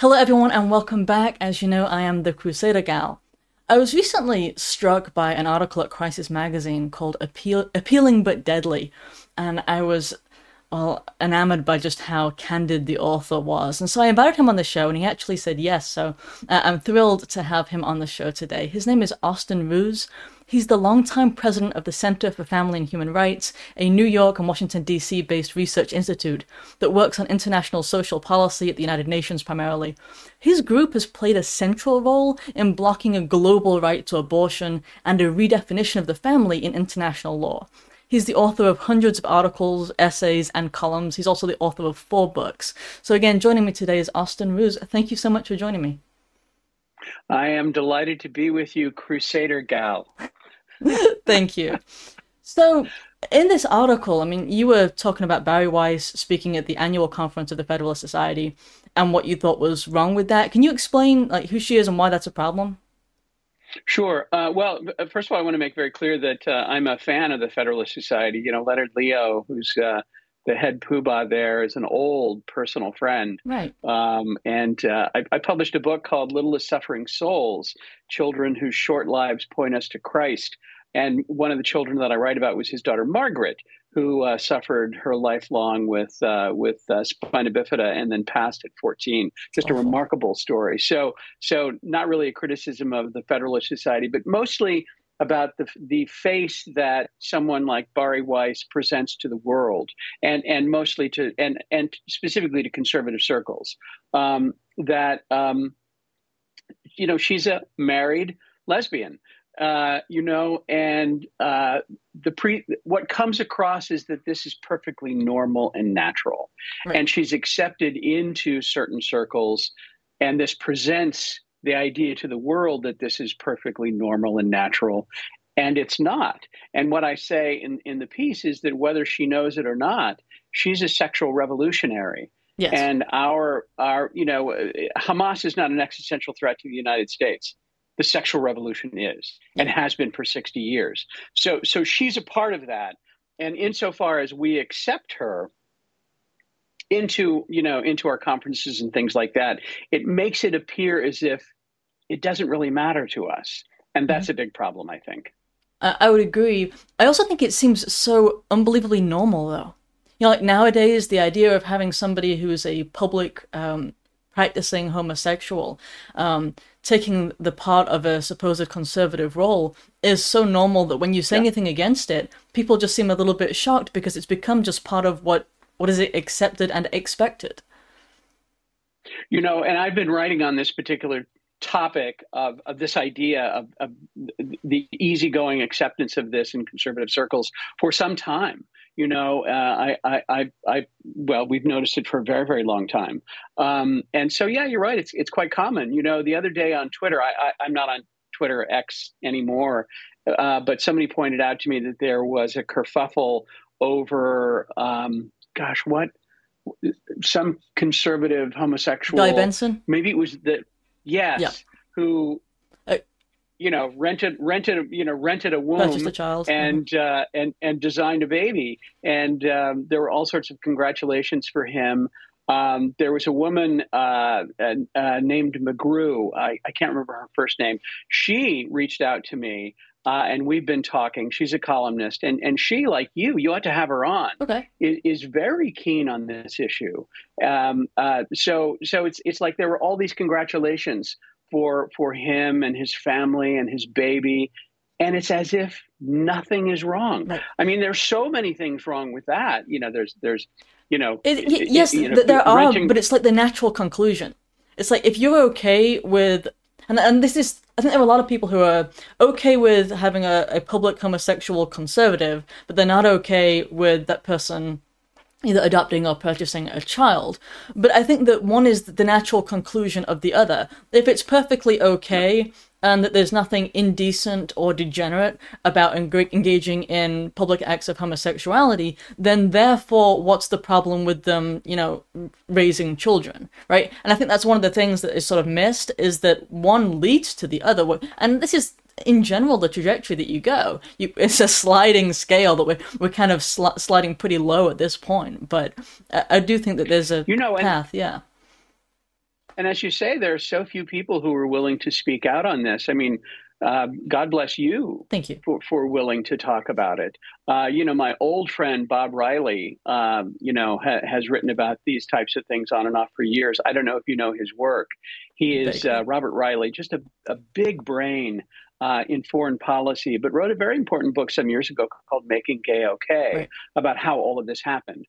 Hello, everyone, and welcome back. As you know, I am the Crusader Gal. I was recently struck by an article at Crisis Magazine called Appeal- Appealing but Deadly, and I was well, enamored by just how candid the author was. And so I invited him on the show, and he actually said yes. So uh, I'm thrilled to have him on the show today. His name is Austin Ruse. He's the longtime president of the Center for Family and Human Rights, a New York and Washington, D.C. based research institute that works on international social policy at the United Nations primarily. His group has played a central role in blocking a global right to abortion and a redefinition of the family in international law. He's the author of hundreds of articles, essays, and columns. He's also the author of four books. So, again, joining me today is Austin Ruse. Thank you so much for joining me. I am delighted to be with you, Crusader Gal. Thank you. So, in this article, I mean, you were talking about Bari Weiss speaking at the annual conference of the Federalist Society and what you thought was wrong with that. Can you explain like who she is and why that's a problem? Sure. Uh, well, uh, first of all, I want to make very clear that uh, I'm a fan of the Federalist Society. You know, Leonard Leo, who's uh, the head poobah there is an old personal friend. Right. Um, and uh, I, I, published a book called Littlest Suffering Souls Children Whose Short Lives Point Us to Christ. And one of the children that I write about was his daughter Margaret, who uh, suffered her lifelong with uh, with uh, spina bifida and then passed at 14. Just Awful. a remarkable story. So so not really a criticism of the Federalist Society, but mostly about the the face that someone like Bari Weiss presents to the world, and and mostly to and and specifically to conservative circles. Um, that um, you know she's a married lesbian. Uh, you know, and uh, the pre what comes across is that this is perfectly normal and natural, right. and she's accepted into certain circles, and this presents the idea to the world that this is perfectly normal and natural. And it's not. And what I say in, in the piece is that whether she knows it or not, she's a sexual revolutionary. Yes. And our, our, you know, uh, Hamas is not an existential threat to the United States. The sexual revolution is and has been for 60 years. So, so she's a part of that. And insofar as we accept her, into you know into our conferences and things like that it makes it appear as if it doesn't really matter to us. And that's mm-hmm. a big problem, I think. I would agree. I also think it seems so unbelievably normal, though. You know, like nowadays, the idea of having somebody who is a public um, practicing homosexual um, taking the part of a supposed conservative role is so normal that when you say yeah. anything against it, people just seem a little bit shocked because it's become just part of what what is it accepted and expected. You know, and I've been writing on this particular topic of, of this idea of, of the easygoing acceptance of this in conservative circles for some time. You know, uh, I, I, I, I, well, we've noticed it for a very, very long time. Um, and so, yeah, you're right. It's, it's quite common. You know, the other day on Twitter, I, I, am not on Twitter X anymore, uh, but somebody pointed out to me that there was a kerfuffle over, um, gosh, what? Some conservative homosexual. Guy Benson? Maybe it was the Yes. Yeah. Who, uh, you know, rented rented you know rented a womb, a child, and mm-hmm. uh, and and designed a baby, and um, there were all sorts of congratulations for him. Um, there was a woman uh, uh, named McGrew. I, I, can't remember her first name. She reached out to me, uh, and we've been talking. She's a columnist, and and she, like you, you ought to have her on. Okay, is, is very keen on this issue. Um, uh, so so it's it's like there were all these congratulations for for him and his family and his baby, and it's as if nothing is wrong. Right. I mean, there's so many things wrong with that. You know, there's there's you know, it, yes, you know, there renting... are, but it's like the natural conclusion. It's like if you're okay with and and this is I think there are a lot of people who are okay with having a, a public homosexual conservative, but they're not okay with that person either adopting or purchasing a child. But I think that one is the natural conclusion of the other. If it's perfectly okay and that there's nothing indecent or degenerate about engaging in public acts of homosexuality, then therefore, what's the problem with them, you know, raising children, right? And I think that's one of the things that is sort of missed is that one leads to the other. And this is in general the trajectory that you go. You, it's a sliding scale that we're we're kind of sl- sliding pretty low at this point, but I, I, do think that there's a you know path. yeah. And as you say, there are so few people who are willing to speak out on this. I mean, uh, God bless you. Thank you for, for willing to talk about it. Uh, you know, my old friend Bob Reilly, um, you know, ha- has written about these types of things on and off for years. I don't know if you know his work. He is uh, Robert Reilly, just a, a big brain uh, in foreign policy, but wrote a very important book some years ago called "Making Gay Okay" right. about how all of this happened.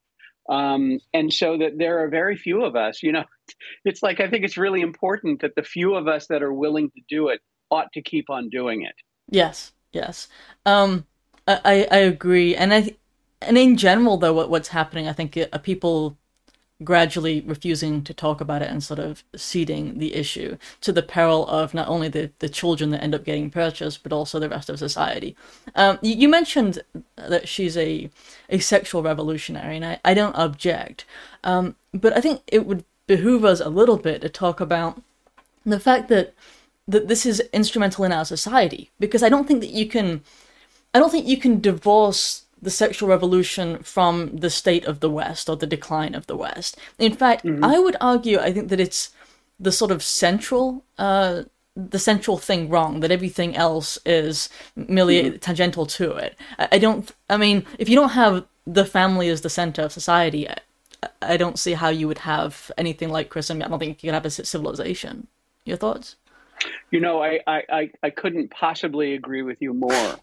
Um, and so that there are very few of us. You know, it's like I think it's really important that the few of us that are willing to do it ought to keep on doing it. Yes, yes. Um, I I agree, and I and in general though, what what's happening, I think uh, people gradually refusing to talk about it and sort of ceding the issue to the peril of not only the, the children that end up getting purchased, but also the rest of society. Um, you, you, mentioned that she's a, a sexual revolutionary, and I, I don't object. Um, but I think it would behoove us a little bit to talk about the fact that that this is instrumental in our society because I don't think that you can I don't think you can divorce the sexual revolution from the state of the West or the decline of the West. In fact, mm-hmm. I would argue I think that it's the sort of central uh, the central thing wrong that everything else is merely mm-hmm. tangential to it. I, I, don't I mean if you don't have the family as the center of society, I, I don't see how you would have anything like Christendom. I don't think you could have a civilization. Your thoughts? You know, I, I, I couldn't possibly agree with you more.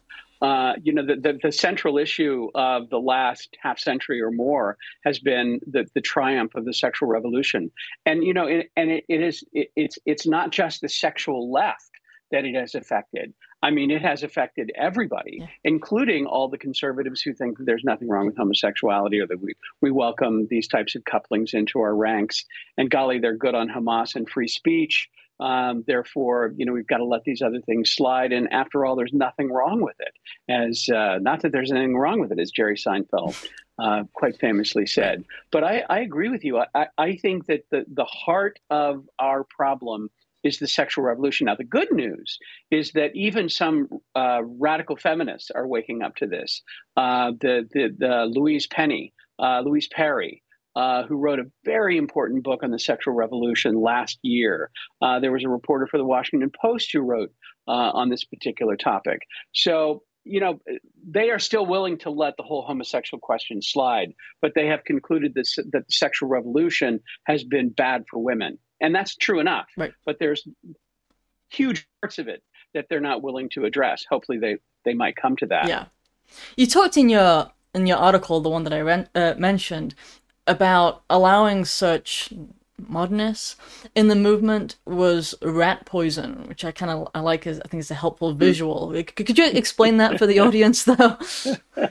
Uh, you know, the, the, the, central issue of the last half century or more has been the, the triumph of the sexual revolution. And, you know, it, and it, it is, it, it's, it's not just the sexual left that it has affected. I mean, it has affected everybody, yeah. including all the conservatives who think there's nothing wrong with homosexuality or that we, we welcome these types of couplings into our ranks. And golly, they're good on Hamas and free speech. Um, therefore, you know, we've got to let these other things slide. And after all, there's nothing wrong with it. As uh, not that there's anything wrong with it, as Jerry Seinfeld uh, quite famously said. But I, I agree with you. I, I, think that the, the heart of our problem is the sexual revolution. Now, the good news is that even some uh, radical feminists are waking up to this. Uh, the, the, the Louise Penny, uh, Louise Perry, uh, who wrote a very important book on the sexual revolution last year. Uh, there was a reporter for the Washington Post who wrote uh, on this particular topic. So, you know, they are still willing to let the whole homosexual question slide, but they have concluded this, that the sexual revolution has been bad for women. And that's true enough. Right. But there's huge parts of it that they're not willing to address. Hopefully, they, they might come to that. Yeah. You talked in your in your article, the one that I re- uh, mentioned, about allowing such modernness in the movement was rat poison, which I kind of I like. As, I think it's a helpful hmm. visual. Could you explain that for the audience, though?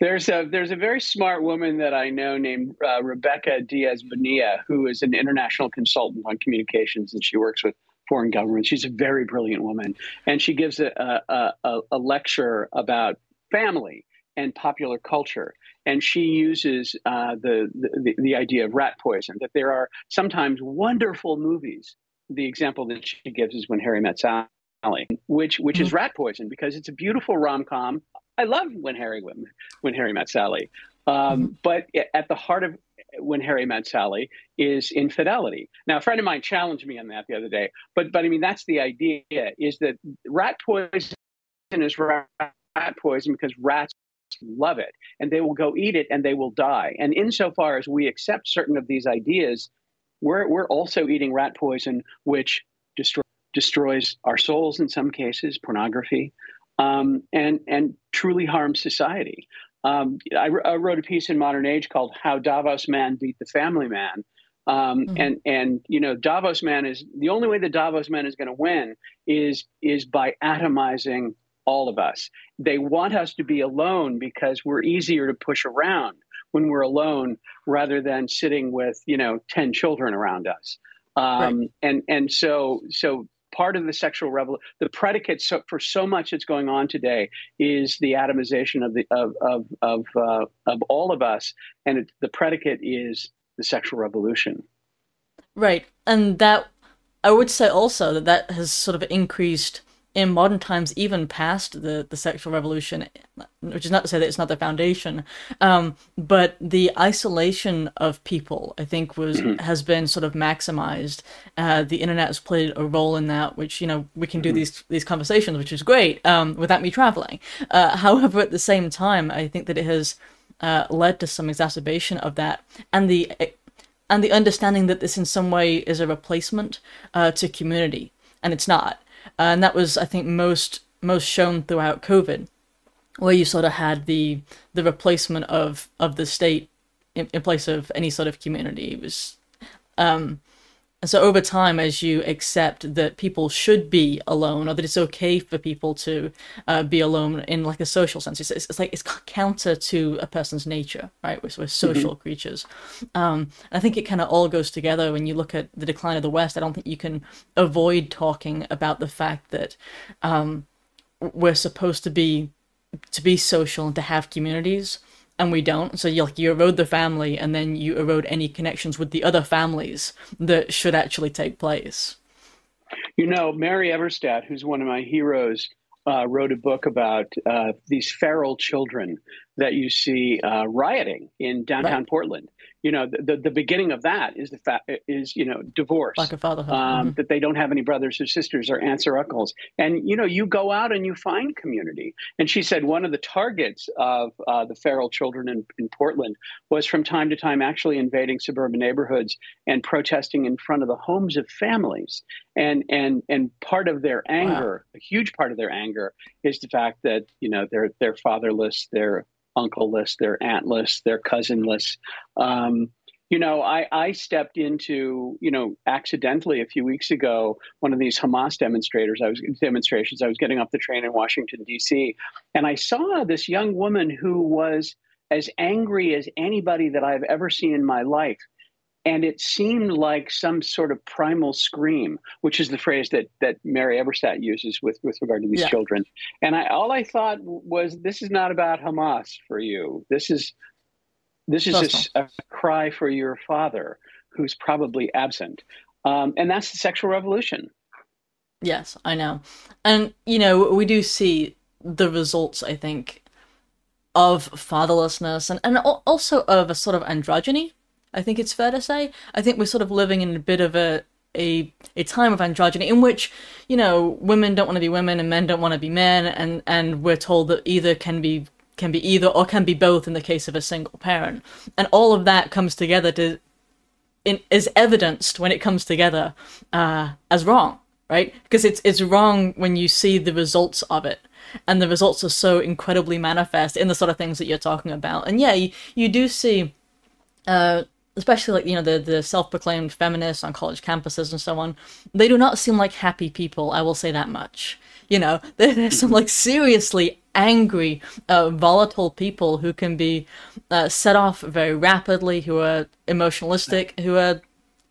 There's a there's a very smart woman that I know named uh, Rebecca Diaz Bonilla, who is an international consultant on communications, and she works with foreign governments. She's a very brilliant woman, and she gives a a, a, a lecture about family and popular culture and she uses uh, the, the, the idea of rat poison. That there are sometimes wonderful movies. The example that she gives is when Harry met Sally, which which mm-hmm. is rat poison because it's a beautiful rom com. I love when Harry when when Harry met Sally, um, mm-hmm. but at the heart of when Harry met Sally is infidelity. Now, a friend of mine challenged me on that the other day, but but I mean that's the idea: is that rat poison is rat poison because rats love it and they will go eat it and they will die. And insofar as we accept certain of these ideas, we're, we're also eating rat poison, which destroy, destroys our souls in some cases, pornography, um, and, and truly harms society. Um, I, I, wrote a piece in Modern Age called "How Davos Man Beat the Family Man," um, mm-hmm. and and you know Davos Man is the only way that Davos Man is going to win is is by atomizing all of us. They want us to be alone because we're easier to push around when we're alone rather than sitting with, you know, 10 children around us. Um, right. And and so so part of the sexual revolution, the predicate so, for so much that's going on today is the atomization of the of of of, uh, of all of us, and it, the predicate is the sexual revolution. Right, and that I would say also that that has sort of increased in modern times, even past the, the sexual revolution, which is not to say that it's not the foundation, um, but the isolation of people, I think, was mm-hmm. has been sort of maximized. Uh, the internet has played a role in that, which you know we can do mm-hmm. these these conversations, which is great, um, without me traveling. Uh, however, at the same time, I think that it has uh, led to some exacerbation of that, and the and the understanding that this in some way is a replacement uh, to community, and it's not. Uh, and that was, I think, most most shown throughout COVID, where you sort of had the the replacement of of the state in, in place of any sort of community. It was um, so over time, as you accept that people should be alone, or that it's okay for people to uh, be alone in like a social sense, it's, it's, like it's counter to a person's nature, right? We're, we're social mm-hmm. creatures. Um, I think it kind of all goes together when you look at the decline of the West. I don't think you can avoid talking about the fact that um, we're supposed to be to be social and to have communities and we don't. So you like you erode the family, and then you erode any connections with the other families that should actually take place. You know, Mary Eberstadt, who's one of my heroes, uh, wrote a book about uh, these feral children that you see uh, rioting in downtown right. Portland you know the, the beginning of that is the fact is you know divorce like a fatherhood um, mm-hmm. that they don't have any brothers or sisters or aunts or uncles and you know you go out and you find community and she said one of the targets of uh, the feral children in, in portland was from time to time actually invading suburban neighborhoods and protesting in front of the homes of families and and and part of their anger wow. a huge part of their anger is the fact that you know they're they're fatherless they're uncle-less, they're aunt-less, they're cousin-less. Um, you know, I, I stepped into, you know, accidentally a few weeks ago, one of these Hamas demonstrators, I was demonstrations, I was getting off the train in Washington, DC, and I saw this young woman who was as angry as anybody that I've ever seen in my life and it seemed like some sort of primal scream, which is the phrase that that Mary Eberstadt uses with with regard to these yeah. children. And I all I thought was, this is not about Hamas for you. This is this is a, a, cry for your father, who's probably absent, um, and that's the sexual revolution. Yes, I know, and you know we do see the results. I think of fatherlessness and, and also of a sort of androgyny I think it's fair to say. I think we're sort of living in a bit of a a a time of androgyny in which you know women don't want to be women and men don't want to be men and and we're told that either can be can be either or can be both in the case of a single parent. And all of that comes together to in, is evidenced when it comes together uh, as wrong right? Because it's it's wrong when you see the results of it. And the results are so incredibly manifest in the sort of things that you're talking about. And yeah you, you do see uh, especially like you know the the self-proclaimed feminists on college campuses and so on they do not seem like happy people i will say that much you know there's some like seriously angry uh, volatile people who can be uh, set off very rapidly who are emotionalistic who are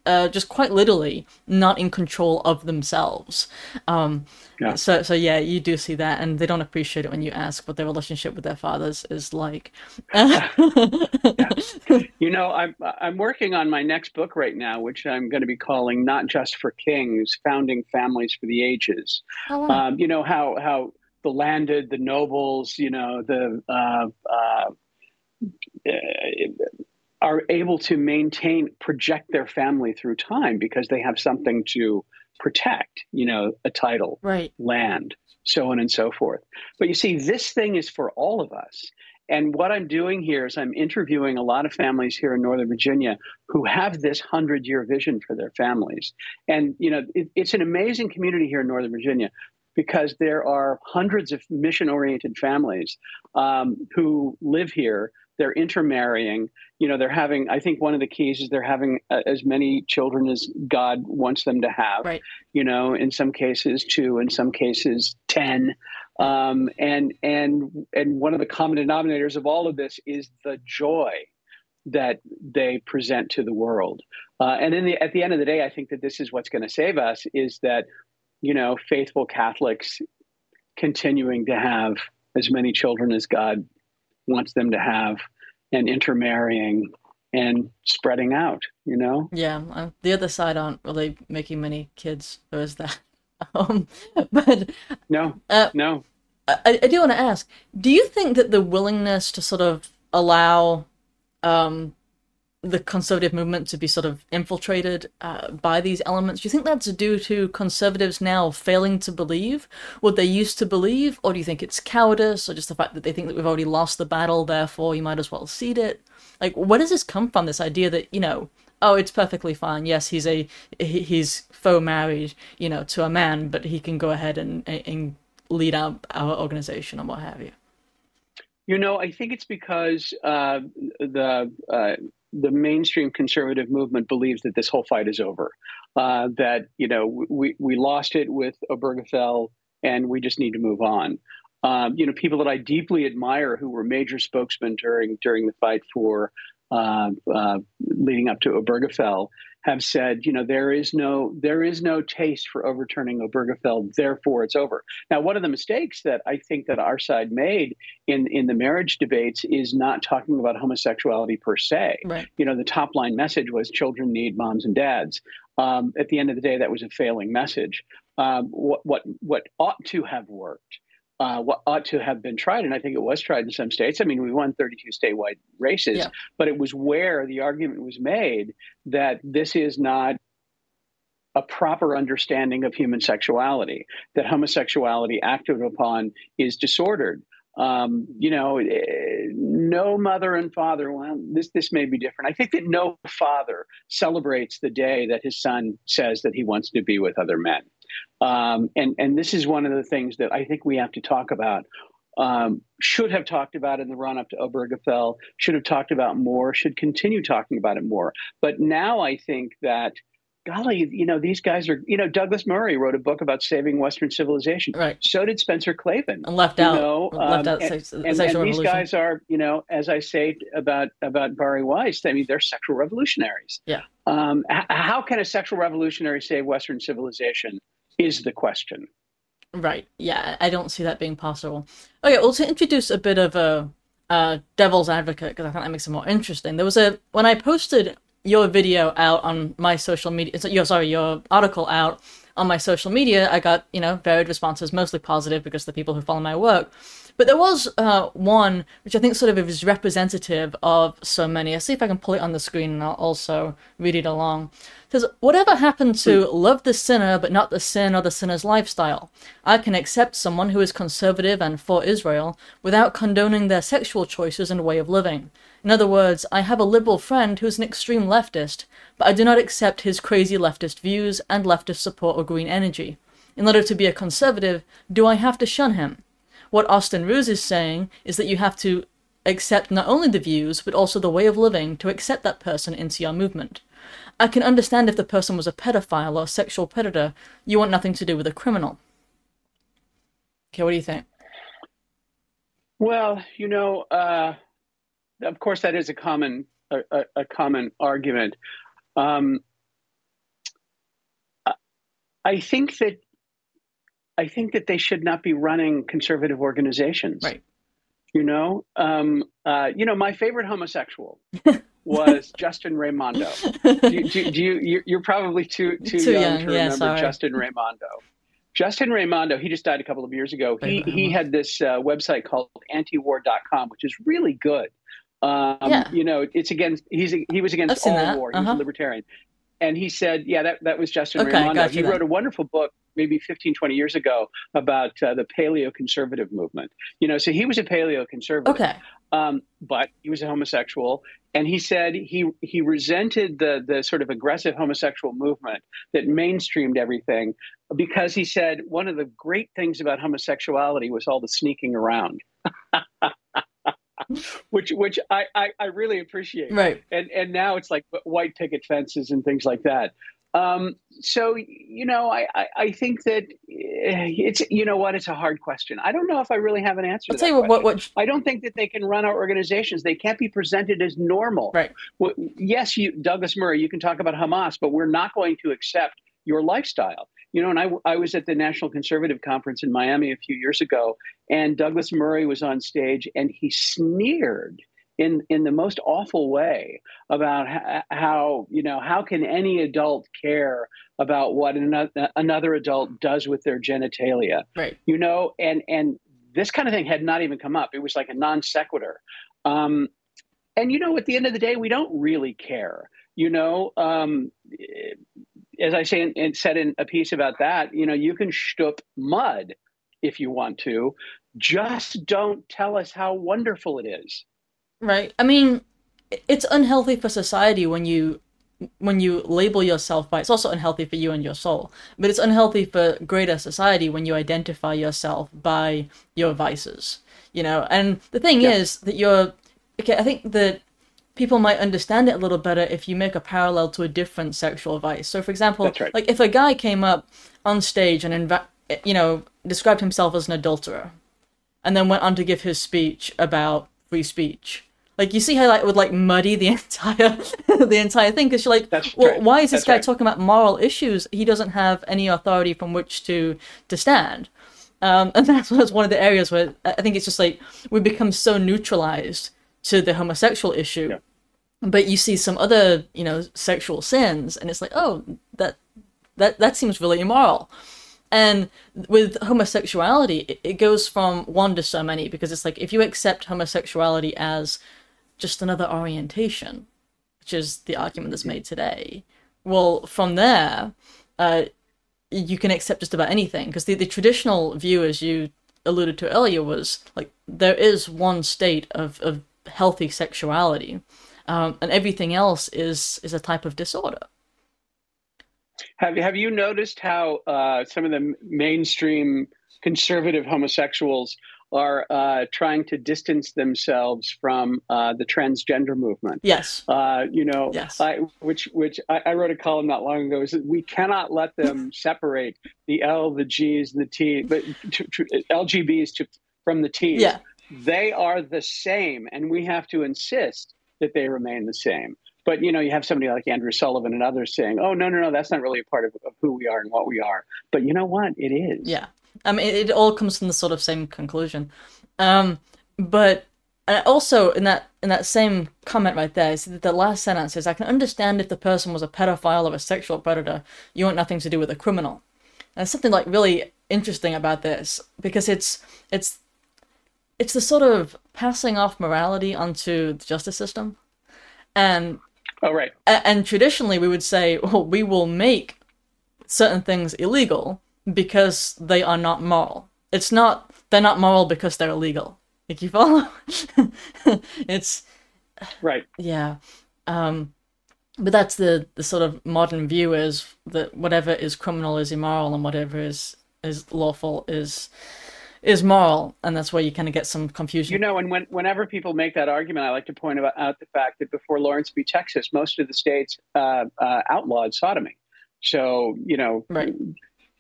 uh, just quite literally not in control of themselves. Um, yeah. So, so yeah, you do see that, and they don't appreciate it when you ask what their relationship with their fathers is like. yeah. You know, I'm I'm working on my next book right now, which I'm going to be calling "Not Just for Kings: Founding Families for the Ages." Oh, wow. um, you know how how the landed, the nobles, you know the. Uh, uh, are able to maintain project their family through time because they have something to protect you know a title right. land so on and so forth. But you see this thing is for all of us. And what i'm doing here is i'm interviewing a lot of families here in northern virginia who have this 100 year vision for their families. And you know it, it's an amazing community here in northern virginia because there are hundreds of mission oriented families um, who live here they're intermarrying. You know they're having i think one of the keys is they're having uh, as many children as god wants them to have right. you know in some cases two in some cases ten. Um, and and and one of the common denominators of all of this is the joy that they present to the world. Uh, and in the at the end of the day i think that this is what's going to save us is that you know faithful catholics continuing to have as many children as god wants them to have and intermarrying and spreading out you know yeah uh, the other side aren't really making many kids or is that Um, but no, uh, no. I, I do want to ask: Do you think that the willingness to sort of allow um, the conservative movement to be sort of infiltrated uh, by these elements. Do you think that's due to conservatives now failing to believe what they used to believe, or do you think it's cowardice, or just the fact that they think that we've already lost the battle, therefore you might as well cede it? Like, where does this come from? This idea that you know, oh, it's perfectly fine. Yes, he's a he's faux married, you know, to a man, but he can go ahead and and lead our our organization and what have you. You know, I think it's because uh, the uh, the mainstream conservative movement believes that this whole fight is over. Uh, that you know we we lost it with Obergefell, and we just need to move on. Um, you know, people that I deeply admire who were major spokesmen during during the fight for uh, uh, leading up to Obergefell have said, you know, there is no there is no taste for overturning Obergefell, therefore it's over. Now, one of the mistakes that I think that our side made in in the marriage debates is not talking about homosexuality per se. Right. You know, the top line message was children need moms and dads. Um, at the end of the day, that was a failing message. Um, what what what ought to have worked uh, what ought to have been tried, and I think it was tried in some states. I mean, we won 32 statewide races, yeah. but it was where the argument was made that this is not a proper understanding of human sexuality, that homosexuality acted upon is disordered. Um, you know, eh, no mother and father. Well, this this may be different. I think that no father celebrates the day that his son says that he wants to be with other men. Um, and and this is one of the things that I think we have to talk about. Um, should have talked about in the run up to Obergefell. Should have talked about more. Should continue talking about it more. But now I think that golly, you know, these guys are, you know, Douglas Murray wrote a book about saving Western civilization. Right. So did Spencer Klavan. And left out. Know, left um, out and, and, and these guys are, you know, as I say about about Bari Weiss, I mean, they're sexual revolutionaries. Yeah. Um, how can a sexual revolutionary save Western civilization? Is the question. Right. Yeah, I don't see that being possible. Okay, well, to introduce a bit of a, a devil's advocate, because I think that makes it more interesting. There was a when I posted your video out on my social media. Your sorry, your article out on my social media. I got you know varied responses, mostly positive because the people who follow my work. But there was uh, one which I think sort of is representative of so many. I'll see if I can pull it on the screen and I'll also read it along. It says, Whatever happened to love the sinner but not the sin or the sinner's lifestyle? I can accept someone who is conservative and for Israel without condoning their sexual choices and way of living. In other words, I have a liberal friend who's an extreme leftist, but I do not accept his crazy leftist views and leftist support of green energy. In order to be a conservative, do I have to shun him? What Austin Ruse is saying is that you have to accept not only the views, but also the way of living to accept that person into your movement. I can understand if the person was a pedophile or a sexual predator, you want nothing to do with a criminal. Okay, what do you think? Well, you know, uh, of course, that is a common a, a common argument. Um, I think that I think that they should not be running conservative organizations. Right. You know, um, uh, you know, my favorite homosexual was Justin Raimondo. Do, you, do, do you? You're probably too too, too young, young, to yeah, remember Justin Raimondo. Justin Raimondo, he just died a couple of years ago. He he had this uh, website called antiwar.com, which is really good. Um, yeah. You know, it's against he's he was against all that. war. He uh-huh. was a libertarian, and he said, yeah, that that was Justin okay, Raimondo. He wrote a wonderful book maybe 15, 20 years ago about uh, the paleo conservative movement. You know, so he was a paleo conservative. Okay. Um, but he was a homosexual, and he said he he resented the the sort of aggressive homosexual movement that mainstreamed everything because he said one of the great things about homosexuality was all the sneaking around. which which I, I, I really appreciate. Right. And and now it's like white picket fences and things like that. Um, so you know, I, I, I think that eh, it's you know what it's a hard question. I don't know if I really have an answer. I'll tell you what, what I don't think that they can run our organizations. They can't be presented as normal. Right. Well, yes, you Douglas Murray, you can talk about Hamas, but we're not going to accept your lifestyle. You know, and I, I was at the National Conservative Conference in Miami a few years ago, and Douglas Murray was on stage and he sneered in in the most awful way about how you know how can any adult care about what another, another adult does with their genitalia? Right. You know and and this kind of thing had not even come up. It was like a non sequitur. Um, and you know at the end of the day we don't really care you know? Um, as i say and said in a piece about that you know you can shtup mud if you want to. Just don't tell us how wonderful it is Right. I mean, it's unhealthy for society when you when you label yourself by it's also unhealthy for you and your soul but it's unhealthy for greater society when you identify yourself by your vices you know and the thing yeah. is that you're okay i think that people might understand it a little better if you make a parallel to a different sexual vice so for example right. like if a guy came up on stage and inv- you know described himself as an adulterer and then went on to give his speech about free speech like you see how like would like muddy the entire the entire thing because you're like, That's well, right. why is this That's guy right. talking about moral issues? He doesn't have any authority from which to to stand. Um, and that's, that's one of the areas where I think it's just like we become so neutralized to the homosexual issue, Yeah. but you see some other you know sexual sins, and it's like, oh, that that that seems really immoral. And with homosexuality, it, it goes from one to so many because it's like if you accept homosexuality as just another orientation, which is the argument that's made today. Well, from there, uh, you can accept just about anything because the, the traditional view, as you alluded to earlier, was like there is one state of, of healthy sexuality, um, and everything else is is a type of disorder. Have Have you noticed how uh, some of the mainstream conservative homosexuals are uh, trying to distance themselves from uh, the transgender movement. Yes. Uh, you know, yes. I, which which I, I, wrote a column not long ago. Is that we cannot let them separate the L, the G's, and the T, but to, to, LGBs to, from the T's. Yeah. They are the same, and we have to insist that they remain the same. But you know, you have somebody like Andrew Sullivan and others saying, "Oh no, no, no, that's not really a part of, of who we are and what we are." But you know what? It is. Yeah. I mean, it, all comes from the sort of same conclusion. Um, but also in that in that same comment right there, the last sentence is, "I can understand if the person was a pedophile or a sexual predator. You want nothing to do with a criminal." And there's something like really interesting about this because it's it's it's the sort of passing off morality onto the justice system, and oh right, and traditionally we would say, well, we will make certain things illegal because they are not moral. It's not they're not moral because they're illegal. Like you follow? it's right. Yeah. Um but that's the the sort of modern view is that whatever is criminal is immoral and whatever is is lawful is is moral and that's where you kind of get some confusion you know and when, whenever people make that argument i like to point out the fact that before lawrence v texas most of the states uh, uh, outlawed sodomy so you know right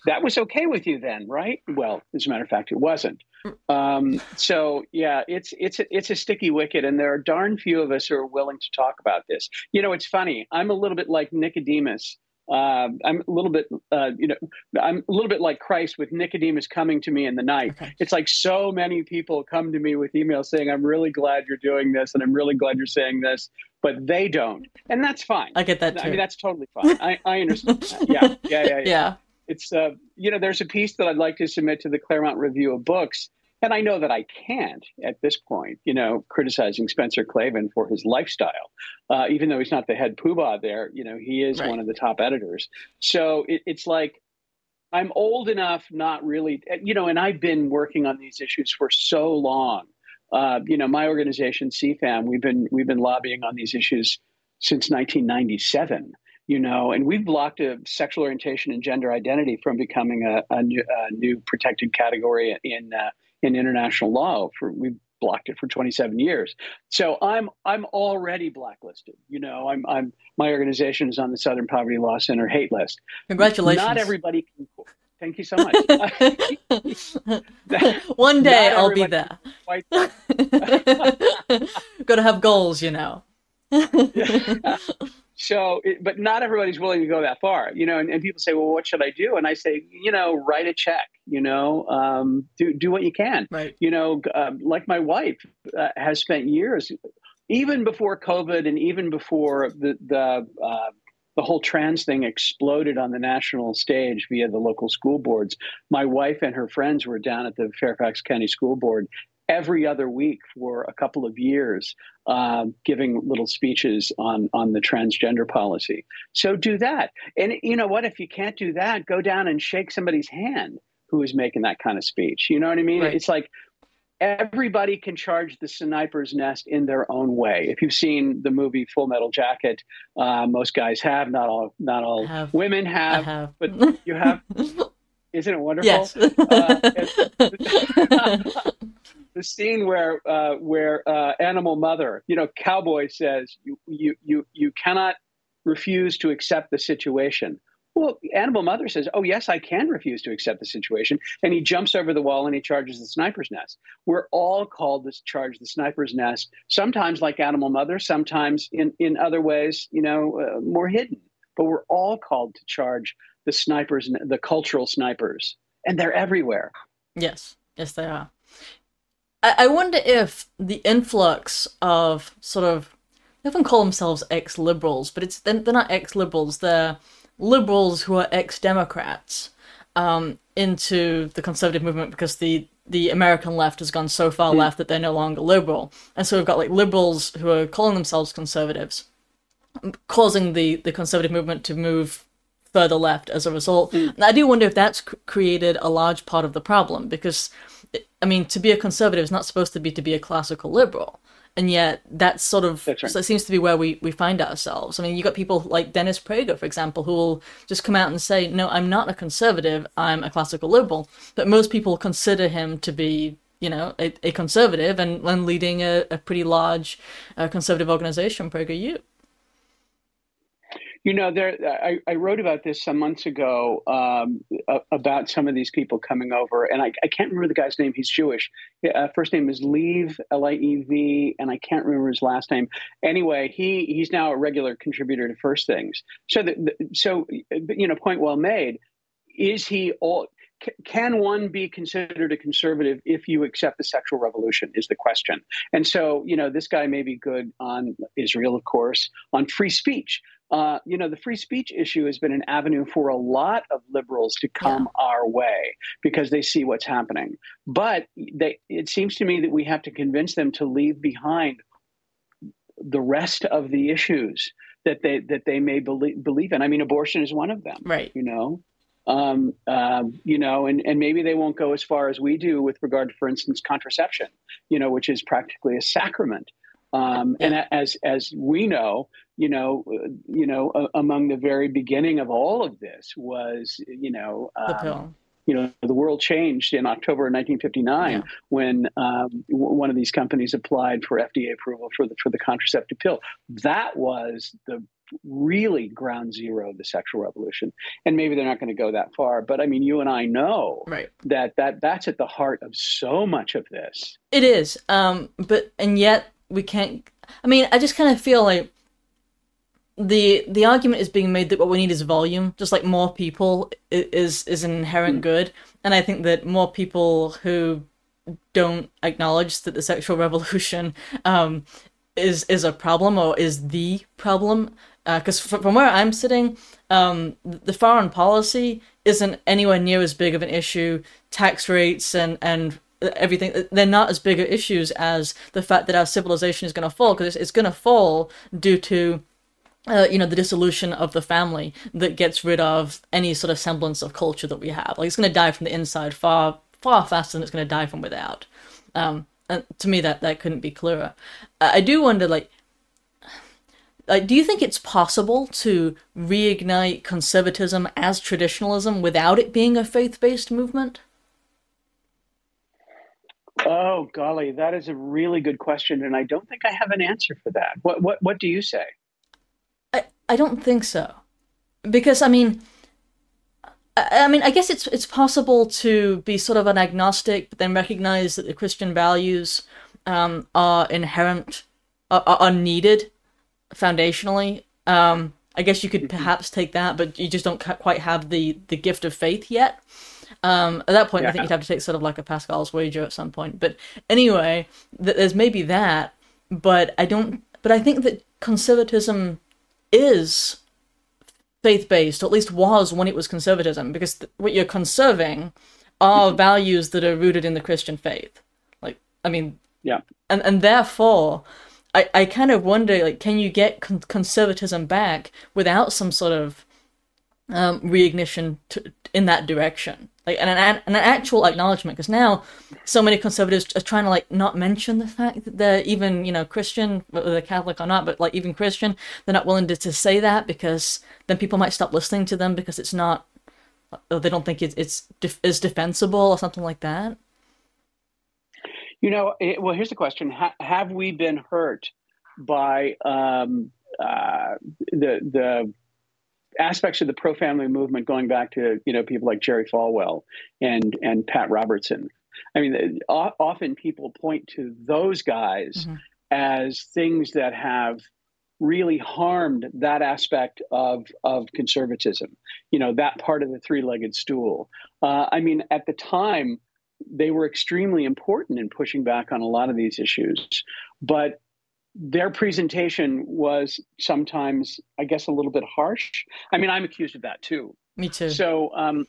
that was okay with you then, right? Well, as a matter of fact, it wasn't. Um, so yeah, it's it's a, it's a sticky wicket, and there are darn few of us who are willing to talk about this. You know, it's funny. I'm a little bit like Nicodemus. Uh, I'm a little bit, uh, you know, I'm a little bit like Christ with Nicodemus coming to me in the night. Okay. It's like so many people come to me with emails saying, "I'm really glad you're doing this, and I'm really glad you're saying this," but they don't, and that's fine. I get that too. I mean, that's totally fine. I, I understand. That. Yeah, yeah, yeah, yeah. yeah it's uh, you know there's a piece that I'd like to submit to the Claremont Review of Books, and I know that I can't at this point, you know, criticizing Spencer Klavan for his lifestyle, uh, even though he's not the head poobah there. You know, he is right. one of the top editors. So it, it's like I'm old enough, not really, you know, and I've been working on these issues for so long. Uh, you know, my organization CFAM, we've been we've been lobbying on these issues since 1997 you know, and we've blocked a sexual orientation and gender identity from becoming a, a, new, a new, protected category in uh, in international law. For we've blocked it for 27 years. So I'm I'm already blacklisted. You know, I'm I'm my organization is on the Southern Poverty Law Center hate list. Congratulations. Not everybody can. Thank you so much. One day I'll be there. Got to have goals, you know. So, it, but not everybody's willing to go that far, you know. And, and, people say, "Well, what should I do?" And I say, you know, write a check. You know, um, do do what you can. Right. You know, uh, like my wife uh, has spent years even before COVID and even before the the uh, the whole trans thing exploded on the national stage via the local school boards. My wife and her friends were down at the Fairfax County School Board every other week for a couple of years, uh, giving little speeches on on the transgender policy. So do that, and you know what? If you can't do that, go down and shake somebody's hand who is making that kind of speech. You know what I mean? Right. It's like everybody can charge the sniper's nest in their own way. If you've seen the movie Full Metal Jacket, uh, most guys have, not all, not all have. women have, have, but you have. Isn't it wonderful? Yes. uh, the scene where uh, where uh, Animal Mother, you know, Cowboy says, "You you you you cannot refuse to accept the situation." Well, Animal Mother says, Oh, yes, I can refuse to accept the situation. And he jumps over the wall and he charges the sniper's nest. We're all called to charge the sniper's nest, sometimes like Animal Mother, sometimes in, in other ways, you know, uh, more hidden. But we're all called to charge the snipers, the cultural snipers, and they're everywhere. Yes, yes, they are. I, I wonder if the influx of sort of, they often call themselves ex liberals, but it's they're not ex liberals, they're liberals who are ex-Democrats um, into the conservative movement because the the American left has gone so far mm. left that they're no longer liberal, and so we've got like liberals who are calling themselves conservatives, causing the the conservative movement to move further left as a result. Mm. And I do wonder if that's created a large part of the problem because, I mean, to be a conservative is not supposed to be to be a classical liberal and yet that's sort of that's right. so it seems to be where we, we find ourselves. I mean, you got people like Dennis Prager, for example, who will just come out and say, "No, I'm not a conservative. I'm a classical liberal." But most people consider him to be, you know, a, a conservative and, and leading a, a pretty large uh, conservative organization, PragerU. You know, there I, I, wrote about this some months ago um, about some of these people coming over, and I, I, can't remember the guy's name. He's Jewish. Uh, first name is Liev, L-I-E-V, and I can't remember his last name. Anyway, he he's now a regular contributor to First Things. So, the, the, so you know, point well made. Is he all? Can one be considered a conservative if you accept the sexual revolution is the question and so you know this guy may be good on israel of course on free speech uh, you know, the free speech issue has been an avenue for a lot of liberals to come yeah. our way because they see what's happening. But they, it seems to me that we have to convince them to leave behind the rest of the issues that they that they may believe, believe in. I mean, abortion is one of them. Right. You know. Um, um, you know, and, and maybe they won't go as far as we do with regard to, for instance, contraception, you know, which is practically a sacrament. Um, and as as we know, you know, uh, you know, uh, among the very beginning of all of this was, you know, um, you know, the world changed in October 1959 yeah. when um, one of these companies applied for FDA approval for the for the contraceptive pill. That was the really ground zero of the sexual revolution and maybe they're not going to go that far but i mean you and i know right. that that that's at the heart of so much of this it is um but and yet we can't i mean i just kind of feel like the the argument is being made that what we need is volume, just like more people is is an inherent mm. good, and I think that more people who don't acknowledge that the sexual revolution um, is is a problem or is the problem, because uh, from where I'm sitting, um, the foreign policy isn't anywhere near as big of an issue. Tax rates and and everything they're not as big of issues as the fact that our civilization is going to fall because it's, it's going to fall due to uh, you know, the dissolution of the family that gets rid of any sort of semblance of culture that we have. Like it's going to die from the inside far, far faster than it's going to die from without. Um, and to me, that that couldn't be clearer. I do wonder, like, like, do you think it's possible to reignite conservatism as traditionalism without it being a faith-based movement? Oh golly, that is a really good question, and I don't think I have an answer for that. What what what do you say? I don't think so, because I mean, I, I mean, I guess it's it's possible to be sort of an agnostic, but then recognize that the Christian values um, are inherent, are, are needed foundationally. Um, I guess you could mm-hmm. perhaps take that, but you just don't quite have the the gift of faith yet. Um, at that point, yeah. I think you'd have to take sort of like a Pascal's wager at some point. But anyway, th- there's maybe that. but I don't. But I think that conservatism is faith based, or at least was when it was conservatism, because th- what you're conserving are values that are rooted in the Christian faith. Like, I mean, yeah, and and therefore, I I kind of wonder, like, can you get con- conservatism back without some sort of um, reignition to, in that direction? Like, and an, an actual acknowledgement, because now so many conservatives are trying to like not mention the fact that they're even you know Christian, whether they're Catholic or not, but like even Christian, they're not willing to, to say that because then people might stop listening to them because it's not they don't think it's it's def- is defensible or something like that. You know, it, well, here's the question: ha- Have we been hurt by um, uh, the the aspects of the pro family movement going back to you know people like Jerry Falwell and and Pat Robertson. I mean, often people point to those guys mm-hmm. as things that have really harmed that aspect of of conservatism. You know, that part of the three-legged stool. Uh, I mean, at the time, they were extremely important in pushing back on a lot of these issues, but their presentation was sometimes, I guess, a little bit harsh. I mean, I'm accused of that too. Me too. So, um,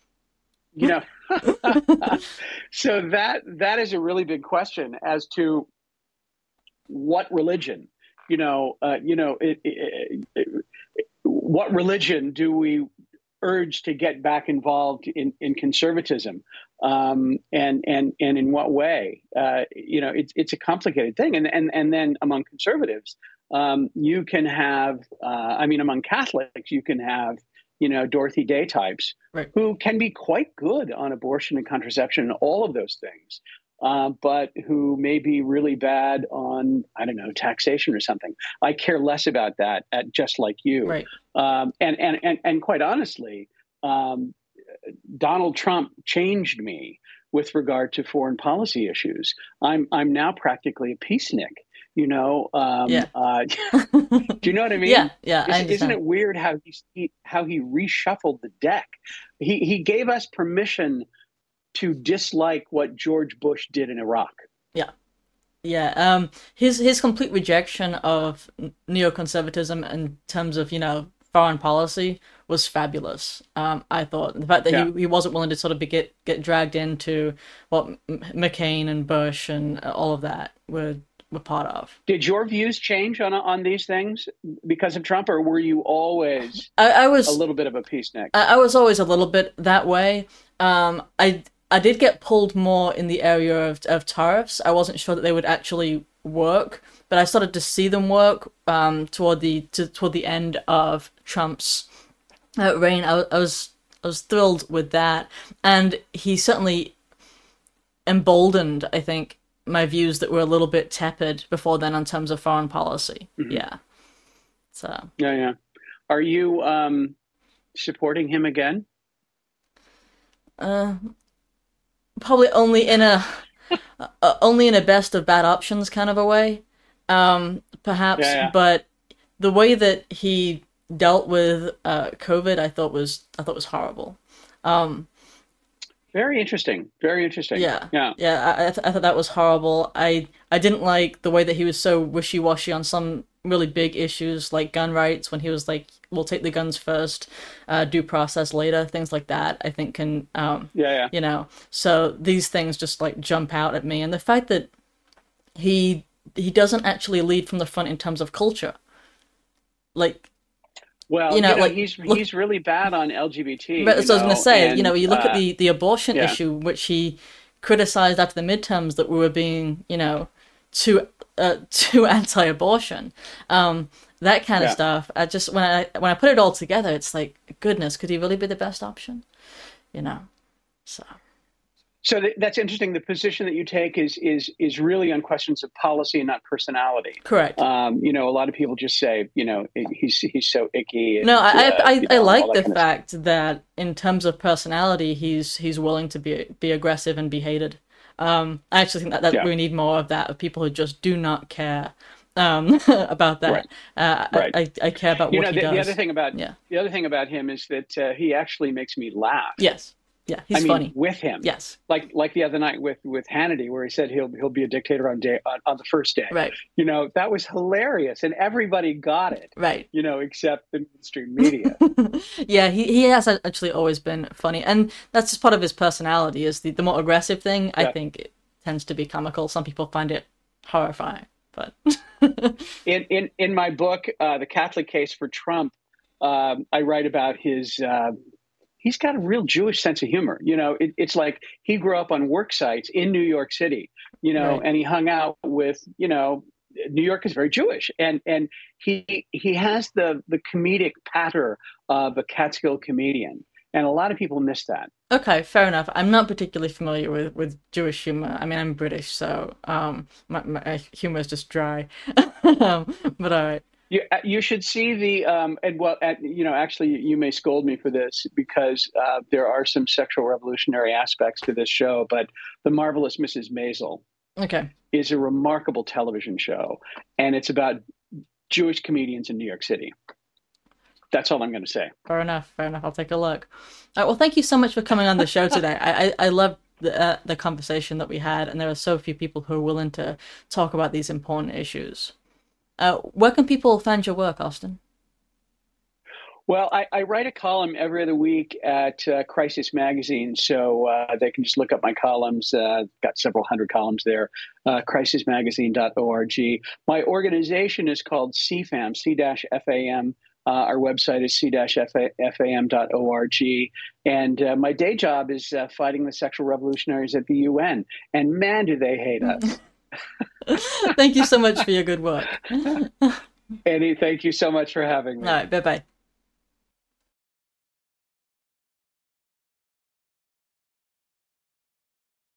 you know, so that that is a really big question as to what religion, you know, uh, you know, it, it, it, what religion do we urge to get back involved in, in conservatism um, and and and in what way uh, you know it's it's a complicated thing and and and then among conservatives um, you can have uh, I mean among Catholics you can have you know Dorothy Day types right. who can be quite good on abortion and contraception and all of those things uh, but who may be really bad on I don't know taxation or something. I care less about that, at, just like you. Right. Um, and, and and and quite honestly, um, Donald Trump changed me with regard to foreign policy issues. I'm I'm now practically a peacenik. You know, um, yeah. Uh, do you know what I mean? Yeah, yeah. Isn't, isn't it weird how he, he how he reshuffled the deck? He he gave us permission to dislike what George Bush did in Iraq. Yeah. Yeah, um, his his complete rejection of neoconservatism in terms of you know foreign policy was fabulous. Um, I thought the fact that yeah. he, he wasn't willing to sort of be, get get dragged into what McCain and Bush and all of that were were part of. Did your views change on on these things because of Trump, or were you always I, I was a little bit of a peacenik? I, I was always a little bit that way. Um, I I did get pulled more in the area of, of tariffs. I wasn't sure that they would actually work, but I started to see them work um, toward the to, toward the end of Trump's uh, reign. I, I was I was thrilled with that, and he certainly emboldened, I think, my views that were a little bit tepid before then in terms of foreign policy. Mm-hmm. Yeah. So. Yeah, yeah. Are you um, supporting him again? Uh, probably only in a uh, only in a best of bad options kind of a way, um, perhaps. Yeah, yeah. But the way that he dealt with uh, COVID, I thought was I thought was horrible. Um, very interesting. Very interesting. Yeah. Yeah. Yeah. I, I, th- I, thought that was horrible. I I didn't like the way that he was so wishy washy on some really big issues like gun rights when he was like, "We'll take the guns first, uh, due process later," things like that. I think can um, yeah, yeah. You know, so these things just like jump out at me, and the fact that he he doesn't actually lead from the front in terms of culture, like well, you know, you know like he's look, he's really bad on LGBT. But as I was going to say, and, you know, you look uh, at the the abortion yeah. issue, which he criticized after the midterms that we were being, you know, too uh, too anti-abortion. Um, that kind of stuff. I just when I when I put it all together, it's like, goodness, could he really be the best option? You know, so. So th- that's interesting. The position that you take is is is really on questions of policy and not personality. Correct. Um, you know, a lot of people just say, you know, he's he's so icky. And, no, I uh, I, I, know, I, like the fact that in terms of personality, he's he's willing to be be aggressive and be hated. Um, I actually think that, that yeah. we need more of that of people who just do not care um, about that. Right. Uh, right. I, I, care about you what know, he the, does. The other thing about yeah. the other thing about him is that uh, he actually makes me laugh. Yes. Yeah, he's I mean, funny. with him. Yes. Like like the other night with with Hannity, where he said he'll he'll be a dictator on day on, on the first day. Right. You know that was hilarious, and everybody got it. Right. You know, except the mainstream media. yeah, he, he has actually always been funny, and that's just part of his personality. Is the, the more aggressive thing? I think it tends to be comical. Some people find it horrifying, but in in in my book, uh, the Catholic Case for Trump, um, I write about his. Uh, he's got a real Jewish sense of humor. You know, it, it's like he grew up on work sites in New York City. You know, Right. and he hung out with you know. New York is very Jewish, and and he he has the the comedic patter of a Catskill comedian, and a lot of people miss that. okay, fair enough. I'm not particularly familiar with, with Jewish humor. I mean, I'm British, so um, my, my humor is just dry. um, but all right. You uh, you should see the um and well at, you know actually you may scold me for this because uh, there are some sexual revolutionary aspects to this show, but the marvelous Mrs. Maisel Okay. is a remarkable television show, and it's about Jewish comedians in New York City. That's all I'm going to say. Fair enough. Fair enough. I'll take a look. Right, well, thank you so much for coming on the show today. I I, I loved the uh, the conversation that we had, and there are so few people who are willing to talk about these important issues. Uh, where can people find your work, Austin? Well, I, I write a column every other week at uh, Crisis Magazine, so uh, they can just look up my columns. Uh, got several hundred columns there. Uh, crisismagazine.org. My organization is called CFAM, C-FAM. Uh, our website is c-fam.org. And uh, my day job is uh, fighting the sexual revolutionaries at the UN. And man, do they hate us. Thank you so much for your good work. Eddie, thank you so much for having me. All right, bye bye.